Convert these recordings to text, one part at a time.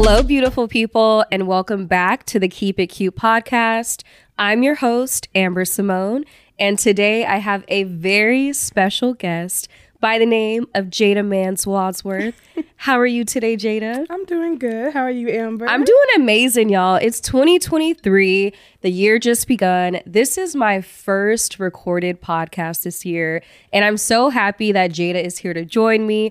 Hello, beautiful people, and welcome back to the Keep It Cute podcast. I'm your host, Amber Symone, and today I have a very special guest by the name of Jada Manns Wadsworth. How are you today, Jada? I'm doing good. How are you, Amber? I'm doing amazing, y'all. It's 2023. The year just begun. This is my first recorded podcast this year, and I'm so happy that Jada is here to join me.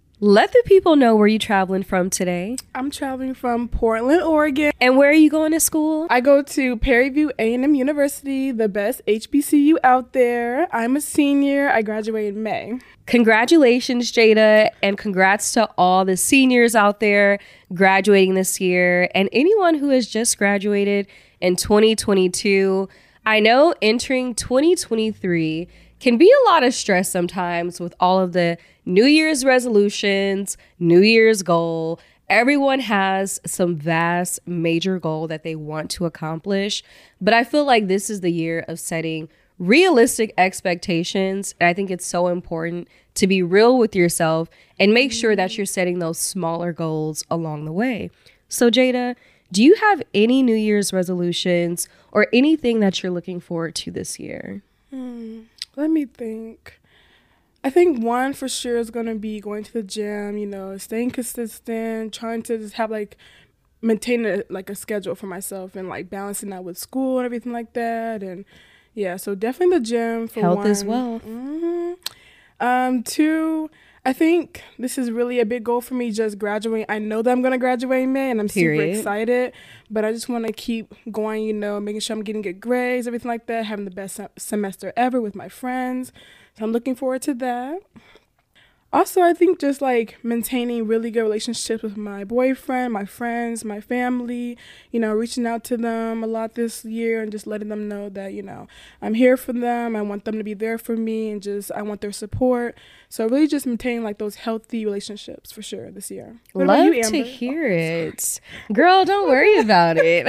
let the people know where you're traveling from today. I'm traveling from Portland, Oregon. And where are you going to school? I go to Prairie View A&M University, the best HBCU out there. I'm a senior. I graduate in May. Congratulations, Jada, and congrats to all the seniors out there graduating this year and anyone who has just graduated in 2022. I know entering 2023 can be a lot of stress sometimes with all of the New Year's resolutions, New Year's goal. Everyone has some vast major goal that they want to accomplish, but I feel like this is the year of setting realistic expectations. And I think it's so important to be real with yourself and make sure that you're setting those smaller goals along the way. So, Jada, do you have any New Year's resolutions or anything that you're looking forward to this year? Hmm. Let me think. I think one for sure is gonna be going to the gym. You know, staying consistent, trying to just have like maintain a, like a schedule for myself and like balancing that with school and everything like that. And yeah, so definitely the gym for health one. as well. Mm-hmm. Um, two. I think this is really a big goal for me just graduating. I know that I'm going to graduate in May and I'm Period. super excited, but I just want to keep going, you know, making sure I'm getting good grades, everything like that, having the best se- semester ever with my friends. So I'm looking forward to that. Also, I think just like maintaining really good relationships with my boyfriend, my friends, my family, you know, reaching out to them a lot this year and just letting them know that, you know, I'm here for them. I want them to be there for me and just I want their support. So really just maintaining like those healthy relationships for sure this year. What Love you, to hear it. Girl, don't worry about it.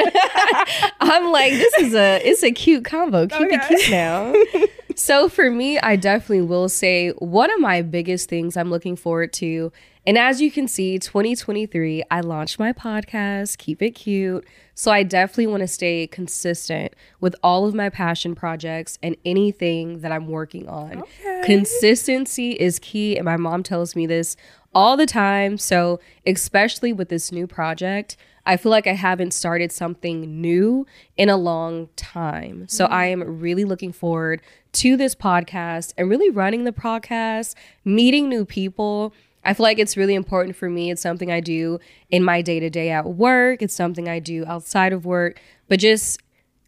I'm like, this is a it's a cute combo. Keep it cute now. so for me, I definitely will say one of my biggest things I'm looking forward to. And as you can see, 2023, I launched my podcast, Keep It Cute. So I definitely want to stay consistent with all of my passion projects and anything that I'm working on. Okay. Consistency is key. And my mom tells me this all the time. So, especially with this new project, I feel like I haven't started something new in a long time. So, mm-hmm. I am really looking forward to this podcast and really running the podcast, meeting new people. I feel like it's really important for me. It's something I do in my day to day at work, it's something I do outside of work, but just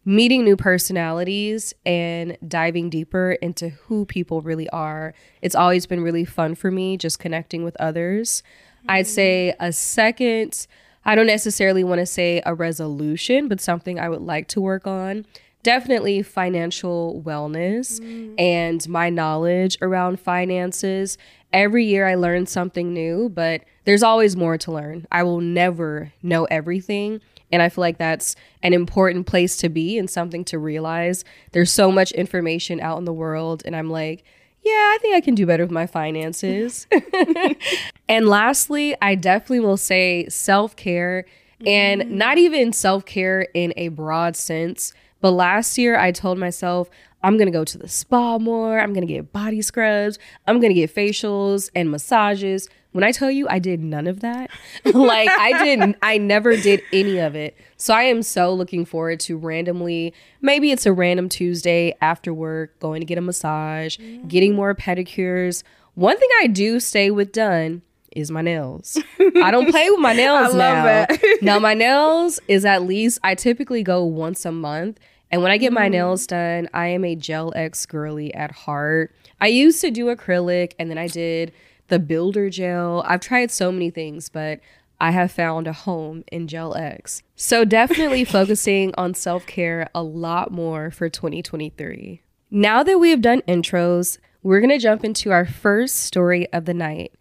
meeting new personalities and diving deeper into who people really are. It's always been really fun for me just connecting with others. I'd say a second, I don't necessarily want to say a resolution, but something I would like to work on. Definitely financial wellness mm. and my knowledge around finances. Every year I learn something new, but there's always more to learn. I will never know everything. And I feel like that's an important place to be and something to realize. There's so much information out in the world, and I'm like, yeah, I think I can do better with my finances. and lastly, I definitely will say self care and mm. not even self care in a broad sense. But last year, I told myself, I'm gonna go to the spa more. I'm gonna get body scrubs. I'm gonna get facials and massages. When I tell you I did none of that, like I didn't, I never did any of it. So I am so looking forward to randomly, maybe it's a random Tuesday after work, going to get a massage, getting more pedicures. One thing I do stay with done is my nails. I don't play with my nails I love now. that. now my nails is at least I typically go once a month. And when I get my mm-hmm. nails done, I am a Gel X girly at heart. I used to do acrylic and then I did the builder gel. I've tried so many things, but I have found a home in Gel X. So definitely focusing on self care a lot more for 2023. Now that we have done intros, we're going to jump into our first story of the night.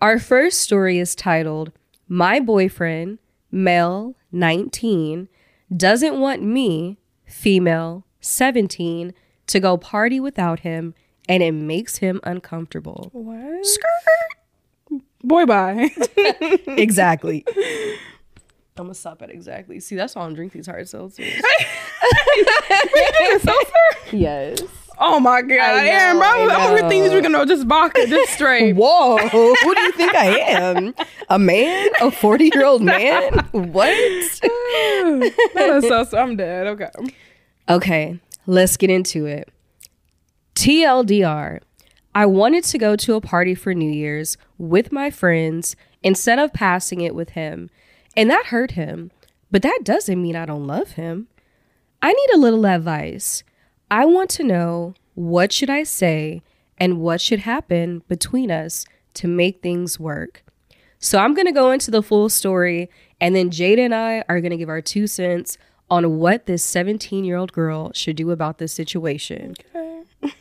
Our first story is titled, My Boyfriend, Male, 19, Doesn't Want Me, Female, 17, to go party without him, and it makes him uncomfortable. What? Boy, bye. Exactly. I'm gonna stop at exactly. See, that's why I don't drink these hard seltzers. yes. Oh my god, I know, Aaron, bro, I I'm over here we're gonna just vodka, just straight. Whoa, who do you think I am? A man? A 40 year old man? What? That's so, so I'm dead. Okay. Okay, let's get into it. TLDR. I wanted to go to a party for New Year's with my friends instead of passing it with him, and that hurt him. But that doesn't mean I don't love him. I need a little advice. I want to know what should I say and what should happen between us to make things work. So I'm going to go into the full story and then Jada and I are going to give our two cents on what this 17-year-old girl should do about this situation. Okay.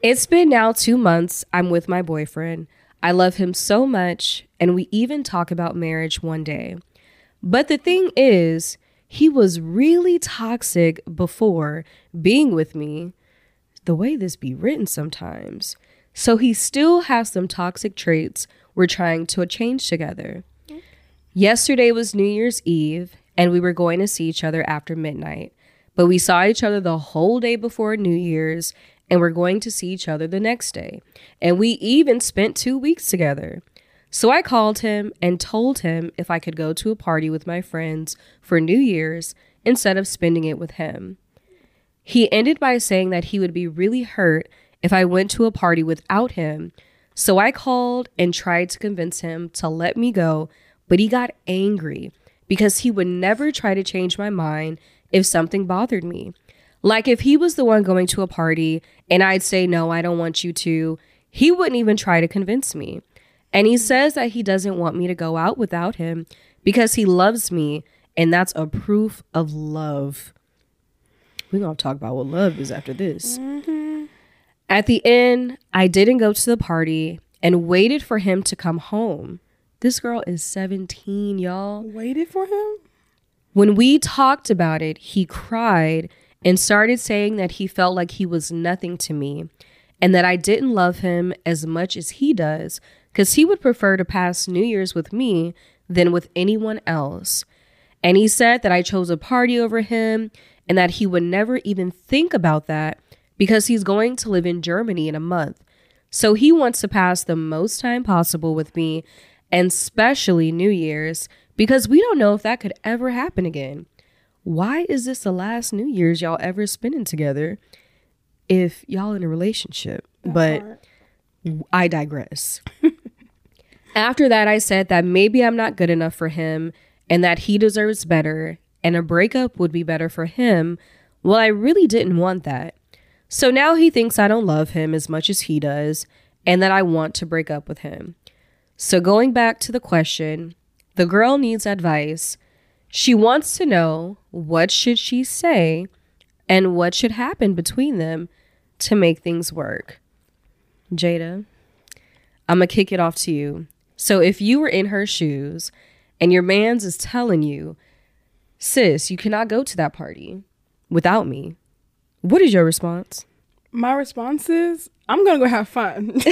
It's been now 2 months I'm with my boyfriend. I love him so much and we even talk about marriage one day. But the thing is, he was really toxic before being with me. The way this be written sometimes. So he still has some toxic traits we're trying to change together. Yesterday was New Year's Eve, and we were going to see each other after midnight. But we saw each other the whole day before New Year's, and we're going to see each other the next day. And we even spent two weeks together. So I called him and told him if I could go to a party with my friends for New Year's instead of spending it with him. He ended by saying that he would be really hurt if I went to a party without him. So I called and tried to convince him to let me go, but he got angry because he would never try to change my mind if something bothered me. Like if he was the one going to a party and I'd say, No, I don't want you to, he wouldn't even try to convince me. And he says that he doesn't want me to go out without him because he loves me, and that's a proof of love. We're going to talk about what love is after this. Mm-hmm. At the end, I didn't go to the party and waited for him to come home. This girl is 17, y'all. Waited for him? When we talked about it, he cried and started saying that he felt like he was nothing to me and that I didn't love him as much as he does because he would prefer to pass New Year's with me than with anyone else. And he said that I chose a party over him and that he would never even think about that because he's going to live in Germany in a month. So he wants to pass the most time possible with me, and especially New Year's, because we don't know if that could ever happen again. Why is this the last New Year's y'all ever spending together if y'all in a relationship? but I digress. After that, I said that maybe I'm not good enough for him and that he deserves better and a breakup would be better for him. Well, I really didn't want that. So now he thinks I don't love him as much as he does and that I want to break up with him. So going back to the question, the girl needs advice. She wants to know what should she say and what should happen between them to make things work. Jada, I'm going to kick it off to you. So if you were in her shoes and your man's is telling you, sis, you cannot go to that party without me, what is your response? My response is, I'm gonna go have fun.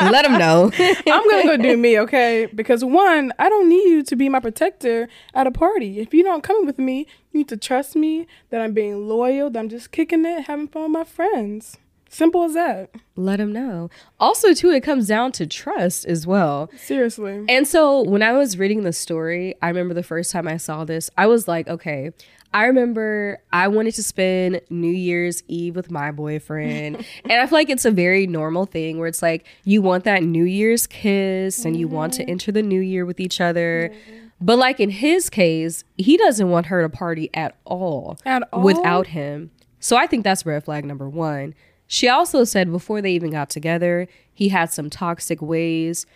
Let him know. I'm gonna go do me, okay? Because one, I don't need you to be my protector at a party. If you don't come with me, you need to trust me that I'm being loyal, that I'm just kicking it, having fun with my friends. Simple as that. Let him know. Also, too, it comes down to trust as well. Seriously. And so when I was reading the story, I remember the first time I saw this, I was like, okay, I remember I wanted to spend New Year's Eve with my boyfriend. and I feel like it's a very normal thing where it's like you want that New Year's kiss and you want to mm-hmm. enter the new year with each other. Mm-hmm. But like in his case, he doesn't want her to party at all At all? without him. So I think that's red flag number one. She also said before they even got together, he had some toxic ways.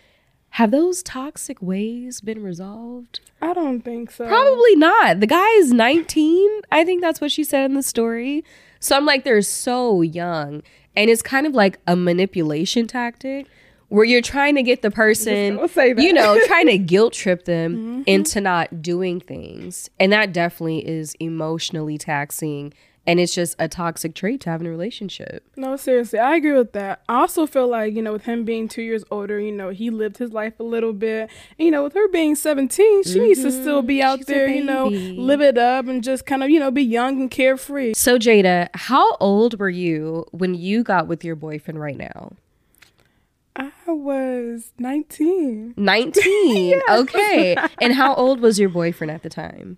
have those toxic ways been resolved? I don't think so. Probably not. The guy is 19. I think that's what she said in the story. So I'm like, they're so young. And it's kind of like a manipulation tactic where you're trying to get the person, you know, trying to guilt trip them mm-hmm. into not doing things. And that definitely is emotionally taxing. And it's just a toxic trait to have in a relationship. No, seriously, I agree with that. I also feel like, you know, with him being two years older, you know, he lived his life a little bit. And, you know, with her being 17, she needs to still be out She's there, you know, live it up and just kind of, you know, be young and carefree. So, Jada, how old were you when you got with your boyfriend right now? I was 19. 19. Okay. And how old was your boyfriend at the time?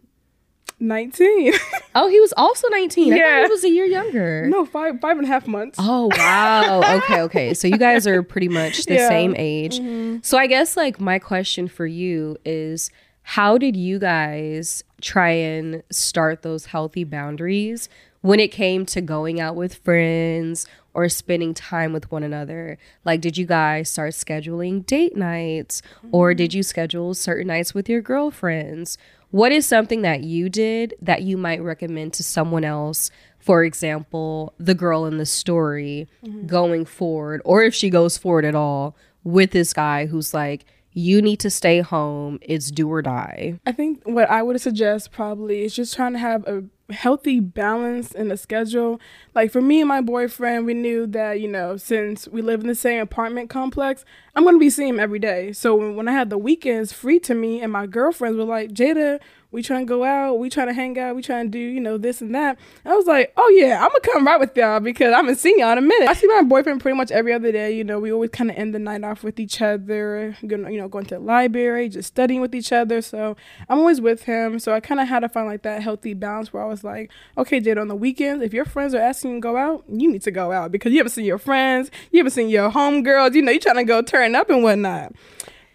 19. Oh, he was also 19. I thought Yeah. he was a year younger. no, five, five and a half months. Oh, wow. Okay, okay. So you guys are pretty much the Yeah. same age. Mm-hmm. So I guess like my question for you is how did you guys try and start those healthy boundaries when it came to going out with friends or spending time with one another? Like did you guys start scheduling date nights or mm-hmm. did you schedule certain nights with your girlfriends? What is something that you did that you might recommend to someone else? For example, the girl in the story mm-hmm. going forward, or if she goes forward at all with this guy who's like, you need to stay home, it's do or die. I think what I would suggest probably is just trying to have a healthy balance in the schedule. Like for me and my boyfriend, we knew that, you know, since we live in the same apartment complex, I'm going to be seeing him every day. So when, when I had the weekends free to me and my girlfriends were like, Jada, we trying to go out, we trying to hang out, we trying to do, you know, this and that. I was like, oh yeah, I'm gonna come right with y'all because I haven't seen y'all in a minute. I see my boyfriend pretty much every other day. You know, we always kind of end the night off with each other, you know, going to the library, just studying with each other. So I'm always with him. So I kind of had to find like that healthy balance where I was like, okay, Jada, on the weekends, if your friends are asking you to go out, you need to go out because you haven't seen your friends, you haven't seen your homegirls, you know, you trying to go turn up and whatnot.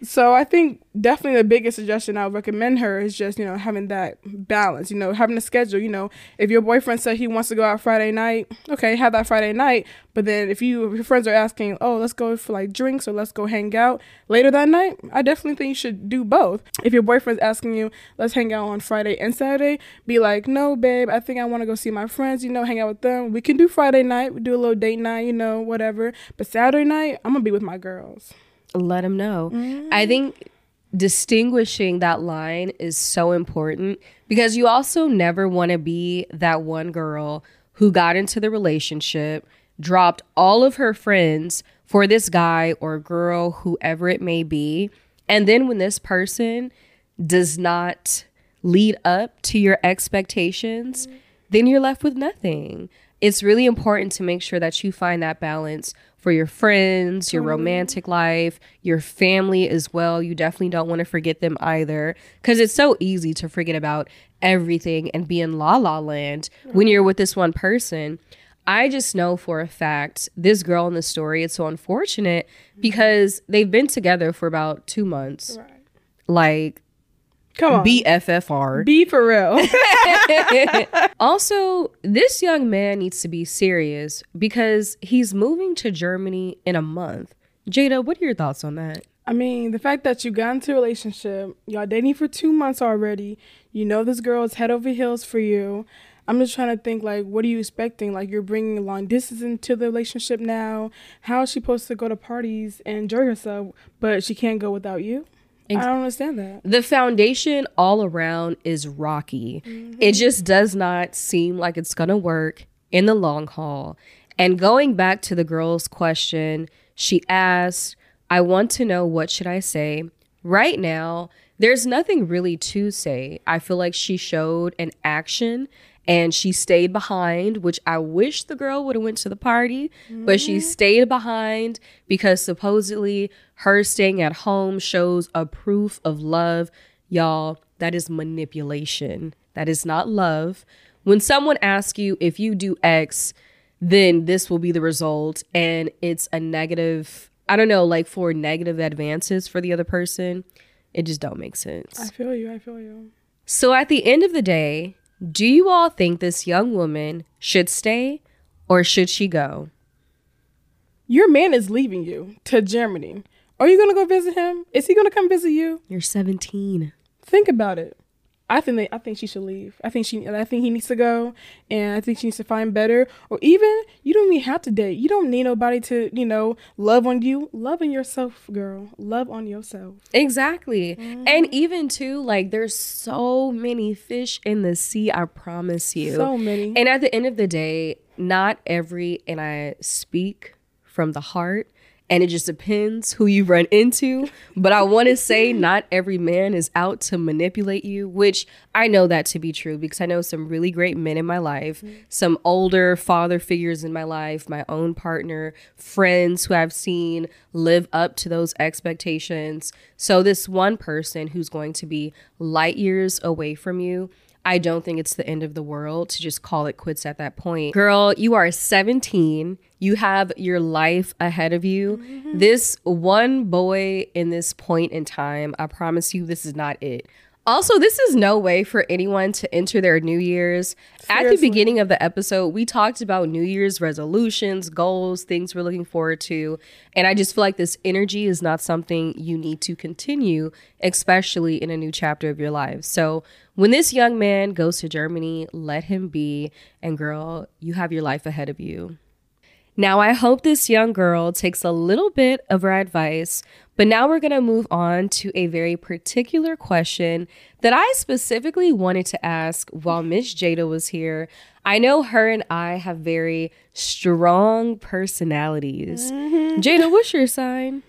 So I think definitely the biggest suggestion I would recommend her is just, you know, having that balance, you know, having a schedule, you know, if your boyfriend said he wants to go out Friday night, okay, have that Friday night. But then if you if your friends are asking, oh, let's go for like drinks or let's go hang out later that night, I definitely think you should do both. If your boyfriend's asking you, let's hang out on Friday and Saturday, be like, no, babe, I think I want to go see my friends, you know, hang out with them. We can do Friday night, we do a little date night, you know, whatever. But Saturday night, I'm gonna be with my girls. Let him know. I mm. think distinguishing that line is so important because you also never want to be that one girl who got into the relationship, dropped all of her friends for this guy or girl, whoever it may be. And then when this person does not lead up to your expectations, mm. then you're left with nothing. It's really important to make sure that you find that balance for your friends, your romantic life, your family as well. You definitely don't want to forget them either because it's so easy to forget about everything and be in la la land when you're with this one person. I just know for a fact this girl in the story, it's so unfortunate mm-hmm. because they've been together for about two months. Like Come on. BFFR. Be for real. Also, this young man needs to be serious because he's moving to Germany in a month. Jada, what are your thoughts on that? I mean, the fact that you got into a relationship, y'all dating for two months already, you know this girl is head over heels for you. I'm just trying to think, like, what are you expecting? Like, you're bringing long distance into the relationship now. How is she supposed to go to parties and enjoy herself, but she can't go without you? I don't understand that. The foundation all around is rocky. Mm-hmm. It just does not seem like it's going to work in the long haul. And going back to the girl's question, she asked, I want to know what should I say? Right now, there's nothing really to say. I feel like she showed an action and she stayed behind, which I wish the girl would have went to the party, but she mm-hmm. stayed behind because supposedly her staying at home shows a proof of love. Y'all, that is manipulation. That is not love. When someone asks you if you do X, then this will be the result and it's a negative, I don't know, like for negative advances for the other person, it just don't make sense. I feel you. I feel you. So at the end of the day, do you all think this young woman should stay or should she go? Your man is leaving you to Germany. Are you gonna go visit him? Is he gonna come visit you? You're 17. Think about it. I think they, I think she should leave. I think she I think he needs to go and I think she needs to find better. Or even you don't even have to date. You don't need nobody to, you know, love on you. Love on yourself, girl. Love on yourself. Exactly. Mm-hmm. And even too, like there's so many fish in the sea, I promise you. So many. And at the end of the day, not every and I speak from the heart and it just depends who you run into. But I want to say not every man is out to manipulate you, which I know that to be true because I know some really great men in my life, some older father figures in my life, my own partner, friends who I've seen live up to those expectations. So, this one person who's going to be light years away from you. I don't think it's the end of the world to just call it quits at that point. Girl, you are 17. You have your life ahead of you. Mm-hmm. This one boy in this point in time, I promise you, this is not it. Also, this is no way for anyone to enter their New Year's. At the beginning of the episode, we talked about New Year's resolutions, goals, things we're looking forward to. And I just feel like this energy is not something you need to continue, especially in a new chapter of your life. So, when this young man goes to Germany, let him be. And girl, you have your life ahead of you. Now, I hope this young girl takes a little bit of our advice, but now we're going to move on to a very particular question that I specifically wanted to ask while Miss Jada was here. I know her and I have very strong personalities. Mm-hmm. Jada, what's your sign?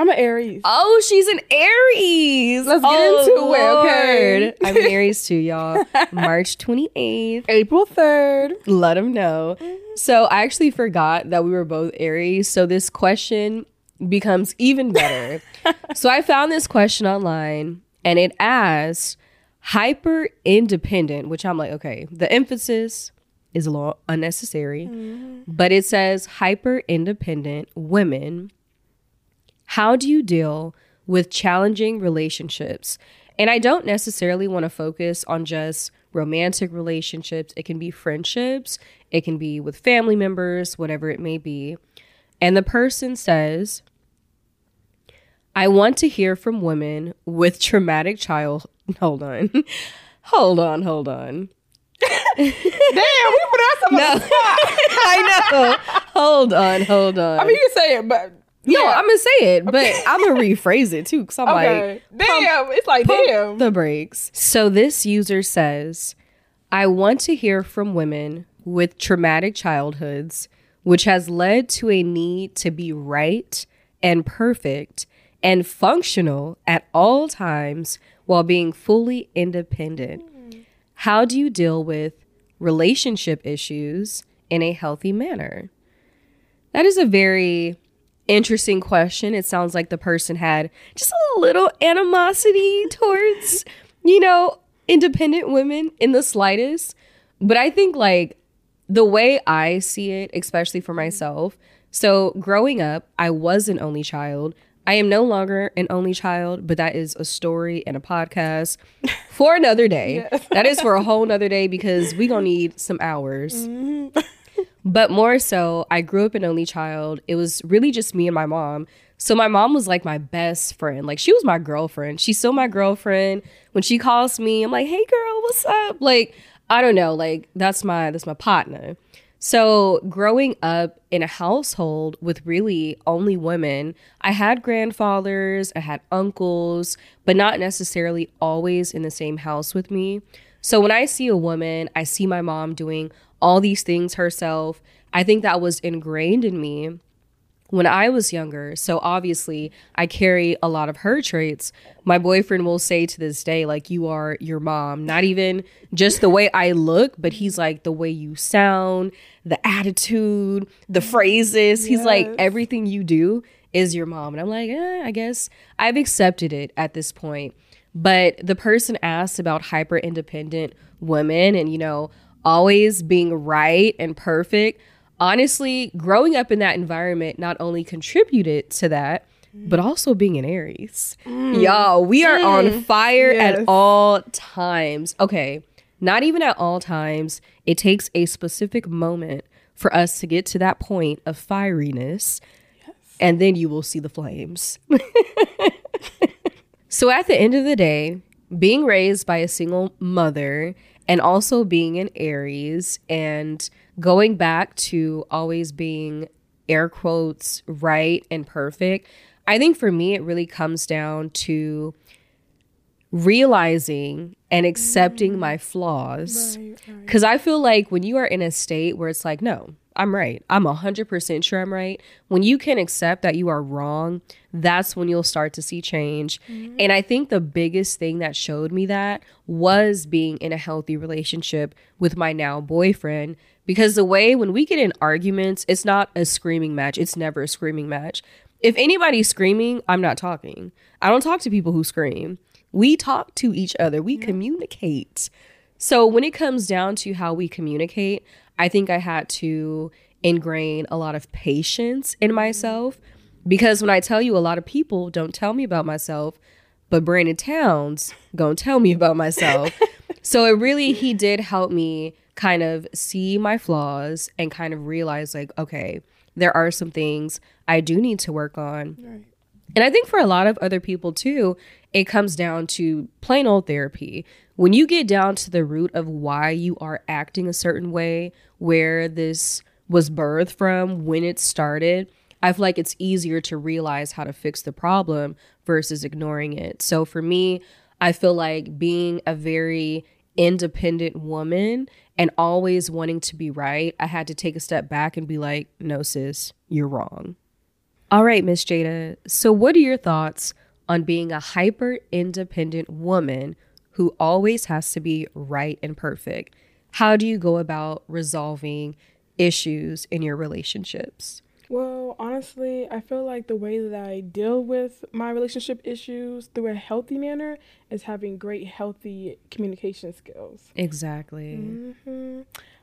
I'm an Aries. Oh, she's an Aries. Let's get Oh, into it, okay? I'm an Aries too, y'all. March 28th. April 3rd. Let them know. So I actually forgot that we were both Aries. So this question becomes even better. so I found this question online and it asks hyper independent, which I'm like, okay, the emphasis is a little unnecessary, mm-hmm. but it says hyper independent women. How do you deal with challenging relationships? And I don't necessarily want to focus on just romantic relationships. It can be friendships, it can be with family members, whatever it may be. And the person says, I want to hear from women with traumatic child. Hold on. hold on, hold on. Damn, we put out some No. I know. Hold on, hold on. I mean, you can say it, but no, yeah. I'm gonna say it, but I'm gonna rephrase it too, because I'm okay. like, damn, it's like pump damn. the brakes. So this user says, I want to hear from women with traumatic childhoods, which has led to a need to be right and perfect and functional at all times while being fully independent. How do you deal with relationship issues in a healthy manner? That is a very interesting question. It sounds like the person had just a little animosity towards, you know, independent women in the slightest. But I think, like, the way I see it, especially for myself, so growing up, I was an only child. I am no longer an only child, but that is a story and a podcast for another day. That is for a whole nother day because we gonna need some hours. Mm-hmm. But more so, I grew up an only child. It was really just me and my mom. So my mom was like my best friend. Like she was my girlfriend. She's still my girlfriend. When she calls me, I'm like, "Hey girl, what's up?" Like, I don't know, like that's my that's my partner. So, growing up in a household with really only women, I had grandfathers, I had uncles, but not necessarily always in the same house with me. So, when I see a woman, I see my mom doing all these things herself. I think that was ingrained in me when I was younger. So obviously, I carry a lot of her traits. My boyfriend will say to this day, like, you are your mom. Not even just the way I look, but he's like, the way you sound, the attitude, the phrases. He's like, everything you do is your mom. And I'm like, eh, I guess I've accepted it at this point. But the person asked about hyper independent women and, you know, always being right and perfect honestly, growing up in that environment not only contributed to that, but also being an Aries. Mm. Y'all, we are mm. on fire Yes. at all times. Okay, not even at all times. It takes a specific moment for us to get to that point of fieriness. and then you will see the flames. so at the end of the day, being raised by a single mother and also being an Aries and going back to always being air quotes right and perfect, I think for me, it really comes down to realizing and accepting my mm. flaws. Because I feel like when you are in a state where it's like, no, I'm right. I'm 100% sure I'm right. When you can accept that you are wrong, that's when you'll start to see change. Mm-hmm. And I think the biggest thing that showed me that was being in a healthy relationship with my now boyfriend. Because the way when we get in arguments, it's not a screaming match, it's never a screaming match. If anybody's screaming, I'm not talking. I don't talk to people who scream. We talk to each other, we communicate. So when it comes down to how we communicate, I think I had to ingrain a lot of patience in myself because when I tell you a lot of people don't tell me about myself, but Brandon Towns gonna tell me about myself. so it really he did help me kind of see my flaws and kind of realize like okay, there are some things I do need to work on. And I think for a lot of other people too, it comes down to plain old therapy. When you get down to the root of why you are acting a certain way, where this was birthed from, when it started, I feel like it's easier to realize how to fix the problem versus ignoring it. So for me, I feel like being a very independent woman and always wanting to be right, I had to take a step back and be like, no, sis, you're wrong. All right, Miss Jada. So, what are your thoughts on being a hyper independent woman who always has to be right and perfect? How do you go about resolving issues in your relationships? Well, honestly, I feel like the way that I deal with my relationship issues through a healthy manner is having great, healthy communication skills. Exactly. hmm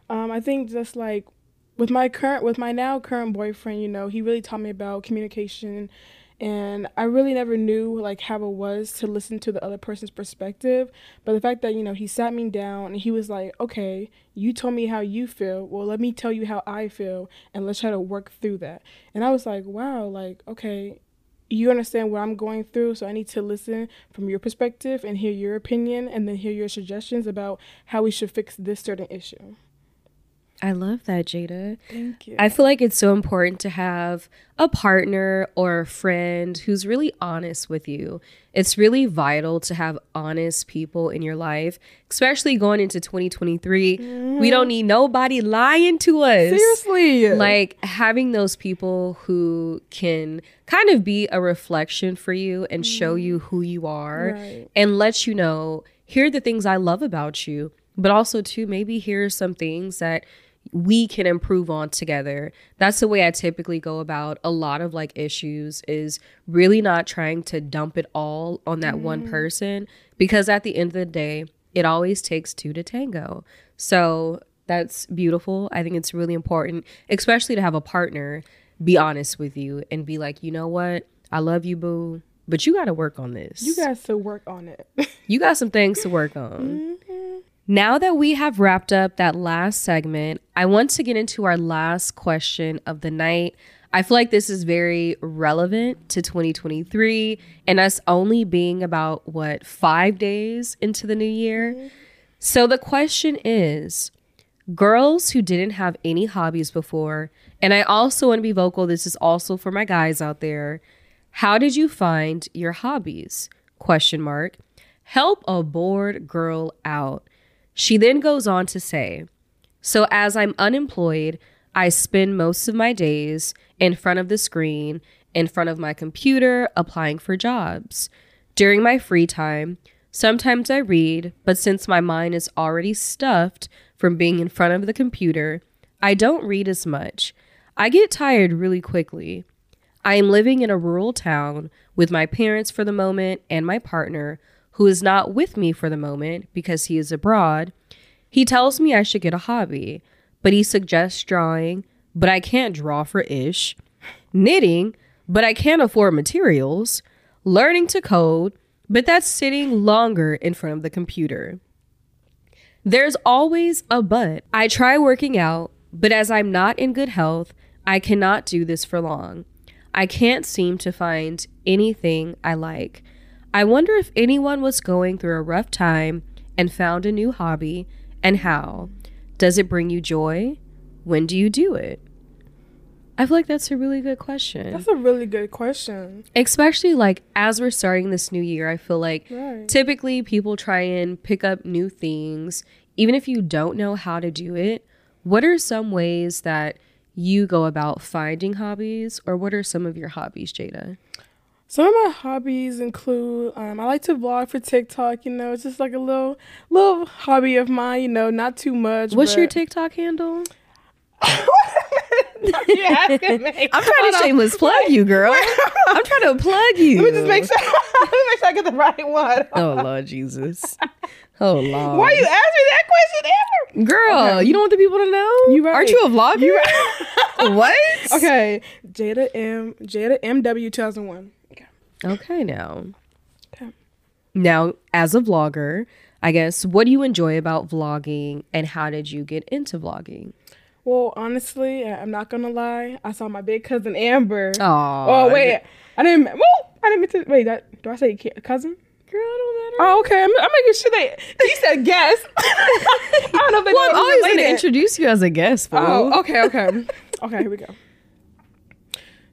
Um, I think just like with my current, with my now current boyfriend, you know, he really taught me about communication, and I really never knew like how it was to listen to the other person's perspective. But the fact that you know he sat me down and he was like, "Okay, you told me how you feel. Well, let me tell you how I feel, and let's try to work through that." And I was like, "Wow, like okay." You understand what I'm going through, so I need to listen from your perspective and hear your opinion and then hear your suggestions about how we should fix this certain issue. I love that, Jada. Thank you. I feel like it's so important to have a partner or a friend who's really honest with you. It's really vital to have honest people in your life, especially going into 2023. We mm-hmm. don't need nobody lying to us. Seriously. Like having those people who can kind of be a reflection for you and show mm-hmm. you who you are Right. and let you know, here are the things I love about you, but also too, maybe here are some things that we can improve on together. That's the way I typically go about a lot of like issues is really not trying to dump it all on that one mm. person because at the end of the day, it always takes two to tango. So that's beautiful. I think it's really important, especially to have a partner be honest with you and be like, you know what? I love you, boo, but you got to work on this. you guys to work on it. You got some things to work on. Mm-hmm. Now that we have wrapped up that last segment, I want to get into our last question of the night. I feel like this is very relevant to 2023 and us only being about what, five days into the new year. Mm-hmm. So the question is girls who didn't have any hobbies before, and I also want to be vocal, this is also for my guys out there. How did you find your hobbies? Question mark. Help a bored girl out. She then goes on to say, So as I'm unemployed, I spend most of my days in front of the screen, in front of my computer, applying for jobs. During my free time, sometimes I read, but since my mind is already stuffed from being in front of the computer, I don't read as much. I get tired really quickly. I am living in a rural town with my parents for the moment and my partner, who is not with me for the moment because he is abroad. He tells me I should get a hobby, but he suggests drawing, but I can't draw for ish, knitting, but I can't afford materials, learning to code, but that's sitting longer in front of the computer. There's always a but. I try working out, but as I'm not in good health, I cannot do this for long. I can't seem to find anything I like. I wonder if anyone was going through a rough time and found a new hobby and how. Does it bring you joy? When do you do it? I feel like that's a really good question. That's a really good question. Especially like as we're starting this new year, I feel like Right. typically people try and pick up new things, even if you don't know how to do it. What are some ways that you go about finding hobbies, or what are some of your hobbies, Jada? Some of my hobbies include um, I like to vlog for TikTok. You know, it's just like a little little hobby of mine. You know, not too much. What's your TikTok handle? you me? I'm trying to shameless plug you, girl. I'm trying to plug you. Let me just make sure. Let me make sure I get the right one. Oh Lord Jesus. Oh Lord. Why you ask me that question ever? Girl, Okay. you don't want the people to know? You right. Aren't you a vlogger? what? Okay, Jada M. Jada MW 2001. Okay. Now. Okay. Now, as a vlogger, I guess, what do you enjoy about vlogging and how did you get into vlogging? Well, honestly, I- I'm not gonna lie. I saw my big cousin Amber. Oh, Oh wait, I didn't. Well, I didn't mean to. Wait, that do I say cousin? Girl, it don't matter. Oh, okay. I'm, I'm making sure they. He said guest. I don't know if well, I'm always going to introduce you as a guest. Oh, okay, okay. okay, here we go.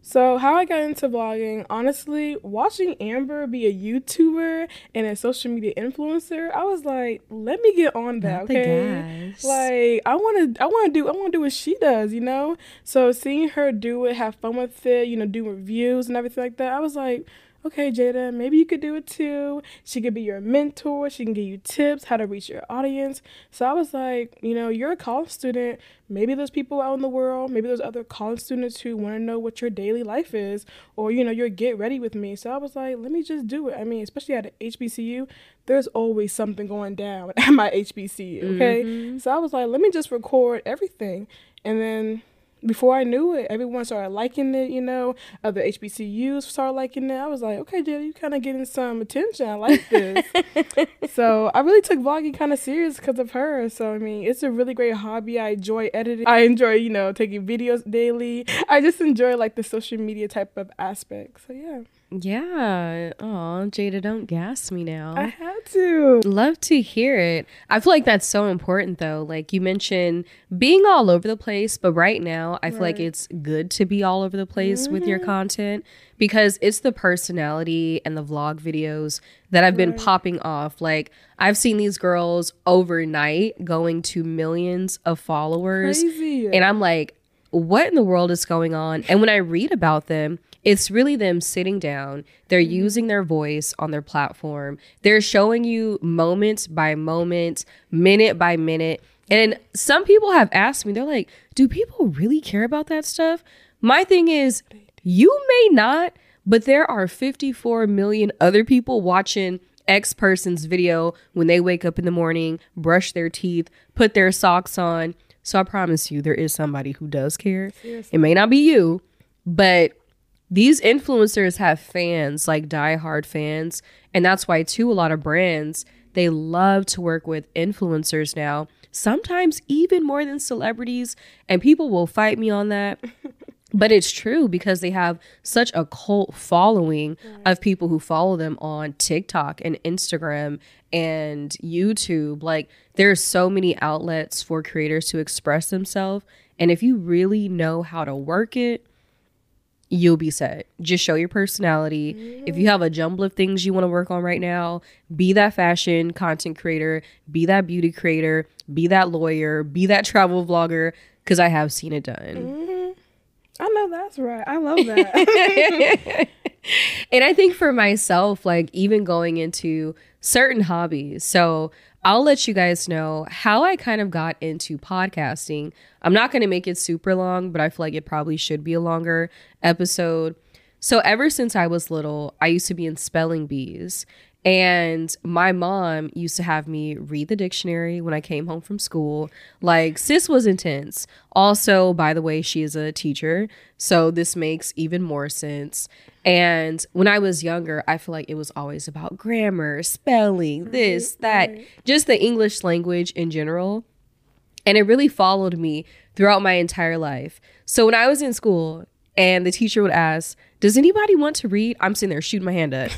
So, how I got into vlogging, honestly, watching Amber be a YouTuber and a social media influencer, I was like, let me get on that, Not okay? Like, I want to I want to do I want to do what she does, you know? So, seeing her do it, have fun with it, you know, do reviews and everything like that, I was like, okay, Jada, maybe you could do it too. She could be your mentor. She can give you tips how to reach your audience. So I was like, you know, you're a college student. Maybe there's people out in the world. Maybe there's other college students who want to know what your daily life is, or you know, your get ready with me. So I was like, let me just do it. I mean, especially at a HBCU, there's always something going down at my HBCU. Okay, mm-hmm. so I was like, let me just record everything, and then before I knew it, everyone started liking it, you know, other HBCUs started liking it. I was like, okay, Jada, you kind of getting some attention. I like this. so I really took vlogging kind of serious because of her. So, I mean, it's a really great hobby. I enjoy editing. I enjoy, you know, taking videos daily. I just enjoy like the social media type of aspect. So, yeah, Yeah. Oh, Jada, don't gas me now. I had to. Love to hear it. I feel like that's so important though. Like you mentioned being all over the place, but right now I feel like it's good to be all over the place with your mm-hmm. content because it's the personality and the vlog videos that have been popping off. Like I've seen these girls overnight going to millions of followers Crazy. and I'm like, what in the world is going on? And when I read about them, it's really them sitting down. They're mm-hmm. using their voice on their platform. They're showing you moment by moment, minute by minute. And some people have asked me, they're like, do people really care about that stuff? My thing is, you may not, but there are 54 million other people watching X person's video when they wake up in the morning, brush their teeth, put their socks on. So I promise you, there is somebody who does care. It may not be you, but these influencers have fans, like diehard fans. And that's why, too, a lot of brands, they love to work with influencers now, sometimes even more than celebrities. And people will fight me on that. But it's true because they have such a cult following of people who follow them on TikTok and Instagram and YouTube. Like there's so many outlets for creators to express themselves. And if you really know how to work it, you'll be set. Just show your personality. If you have a jumble of things you want to work on right now, be that fashion content creator, be that beauty creator, be that lawyer, be that travel vlogger, because I have seen it done. Mm-hmm. I know that's right. I love that. And I think for myself, like even going into certain hobbies, so I'll let you guys know how I kind of got into podcasting. I'm not going to make it super long, but I feel like it probably should be a longer episode. So, ever since I was little, I used to be in spelling bees. And my mom used to have me read the dictionary when I came home from school. Like, sis was intense. Also, by the way, she is a teacher. So, this makes even more sense. And when I was younger, I feel like it was always about grammar, spelling, this, that, just the English language in general. And it really followed me throughout my entire life. So when I was in school, and the teacher would ask, Does anybody want to read? I'm sitting there shooting my hand up.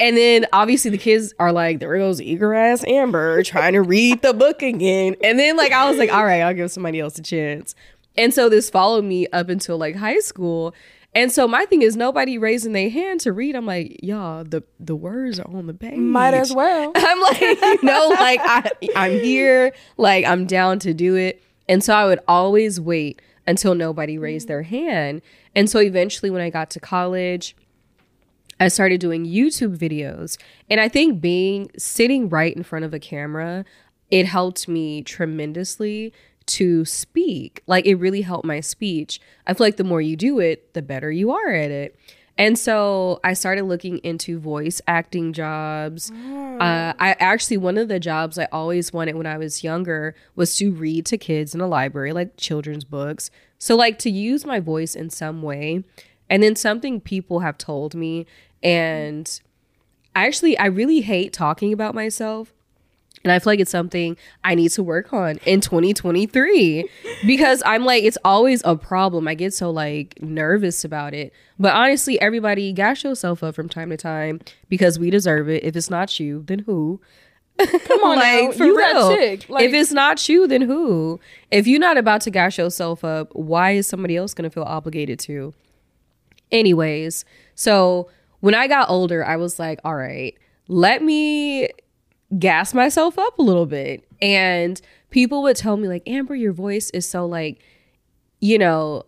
and then obviously the kids are like, There goes eager ass Amber trying to read the book again. And then like I was like, All right, I'll give somebody else a chance. And so this followed me up until like high school. And so my thing is nobody raising their hand to read. I'm like, y'all, the the words are on the page. Might as well. I'm like, you know, like I, I'm here, like I'm down to do it. And so I would always wait until nobody raised their hand. And so eventually, when I got to college, I started doing YouTube videos. And I think being sitting right in front of a camera, it helped me tremendously to speak. Like it really helped my speech. I feel like the more you do it, the better you are at it. And so I started looking into voice acting jobs. Uh, I actually, one of the jobs I always wanted when I was younger was to read to kids in a library, like children's books. So, like, to use my voice in some way. And then something people have told me, and I actually, I really hate talking about myself. And I feel like it's something I need to work on in 2023 because I'm like, it's always a problem. I get so like nervous about it. But honestly, everybody gas yourself up from time to time because we deserve it. If it's not you, then who? Come on, like now. you real. that chick. Like, if it's not you, then who? If you're not about to gas yourself up, why is somebody else gonna feel obligated to? Anyways, so when I got older, I was like, all right, let me gas myself up a little bit. And people would tell me, like, Amber, your voice is so like, you know,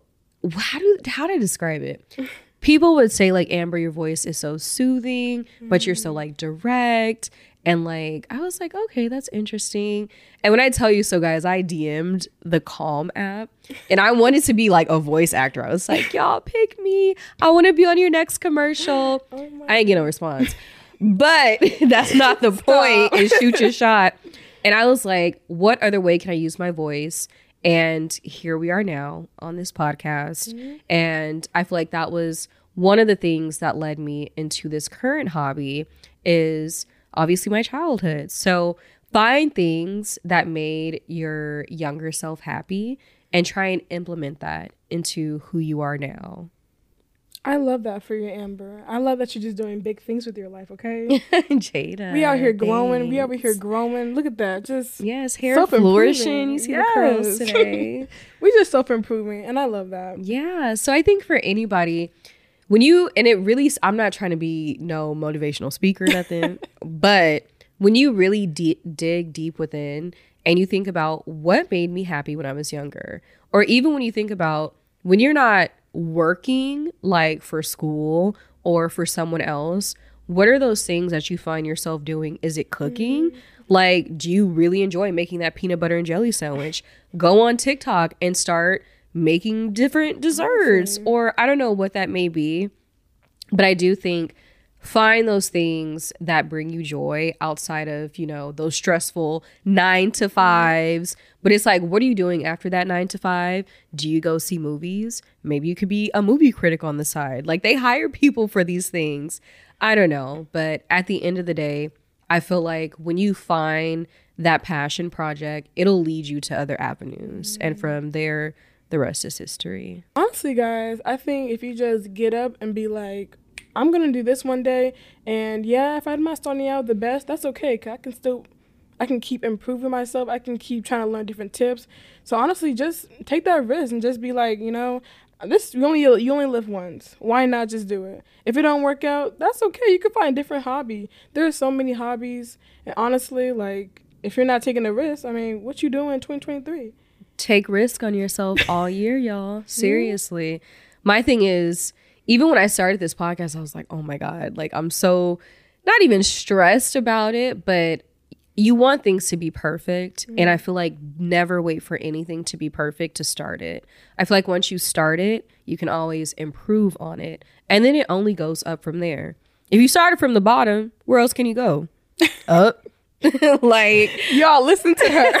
how do how do I describe it? People would say, like, Amber, your voice is so soothing, but you're so mm. like direct. And like, I was like, okay, that's interesting. And when I tell you so, guys, I DM'd the Calm app and I wanted to be like a voice actor. I was like, y'all pick me. I want to be on your next commercial. Oh I ain't get no response. But that's not the point. Is shoot your shot. And I was like, what other way can I use my voice? And here we are now on this podcast. Mm-hmm. And I feel like that was one of the things that led me into this current hobby is obviously my childhood. So find things that made your younger self happy and try and implement that into who you are now. I love that for you, Amber. I love that you're just doing big things with your life. Okay, Jada. we out here growing. We thanks. over here growing. Look at that. Just Yes, hair flourishing. You see the curls today. we just self improving, and I love that. yeah. So I think for anybody, when you, and it really, I'm not trying to be no motivational speaker or nothing, but when you really di- dig deep within and you think about what made me happy when I was younger, or even when you think about when you're not working like for school or for someone else, what are those things that you find yourself doing? Is it cooking? Mm-hmm. Like, do you really enjoy making that peanut butter and jelly sandwich? Go on TikTok and start making different desserts, or I don't know what that may be. But I do think find those things that bring you joy outside of, you know, those stressful nine to fives. But it's like, what are you doing after that nine to five? Do you go see movies? Maybe you could be a movie critic on the side. Like they hire people for these things. I don't know. But at the end of the day, I feel like when you find that passion project, it'll lead you to other avenues. And mm. from there, the rest is history. Honestly, guys, I think if you just get up and be like, I'm gonna do this one day, and yeah, if I'm not starting out the best, that's okay. Cause I can still, I can keep improving myself. I can keep trying to learn different tips. So honestly, just take that risk and just be like, you know, this you only you only live once. Why not just do it? If it don't work out, that's okay. You can find a different hobby. There are so many hobbies, and honestly, like if you're not taking a risk, I mean, what you doing in 2023? take risk on yourself all year, y'all. Seriously. My thing is, even when I started this podcast, I was like, oh my God, like I'm so not even stressed about it, but you want things to be perfect. And I mm-hmm. feel like never wait for anything to be perfect to start it. I feel like once you start it, you can always improve on it. And then it only goes up from there. If you started from the bottom, where else can you go? up. like Y'all listen to her.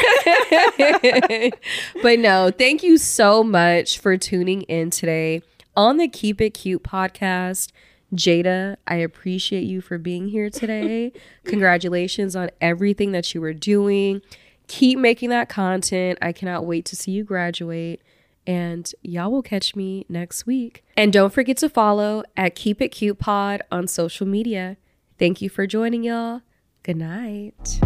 but no, thank you so much for tuning in today on the Keep It Cute podcast. Jada, I appreciate you for being here today. Congratulations on everything that you were doing. Keep making that content. I cannot wait to see you graduate. And y'all will catch me next week. And don't forget to follow at Keep It Cute Pod on social media. Thank you for joining y'all. Good night.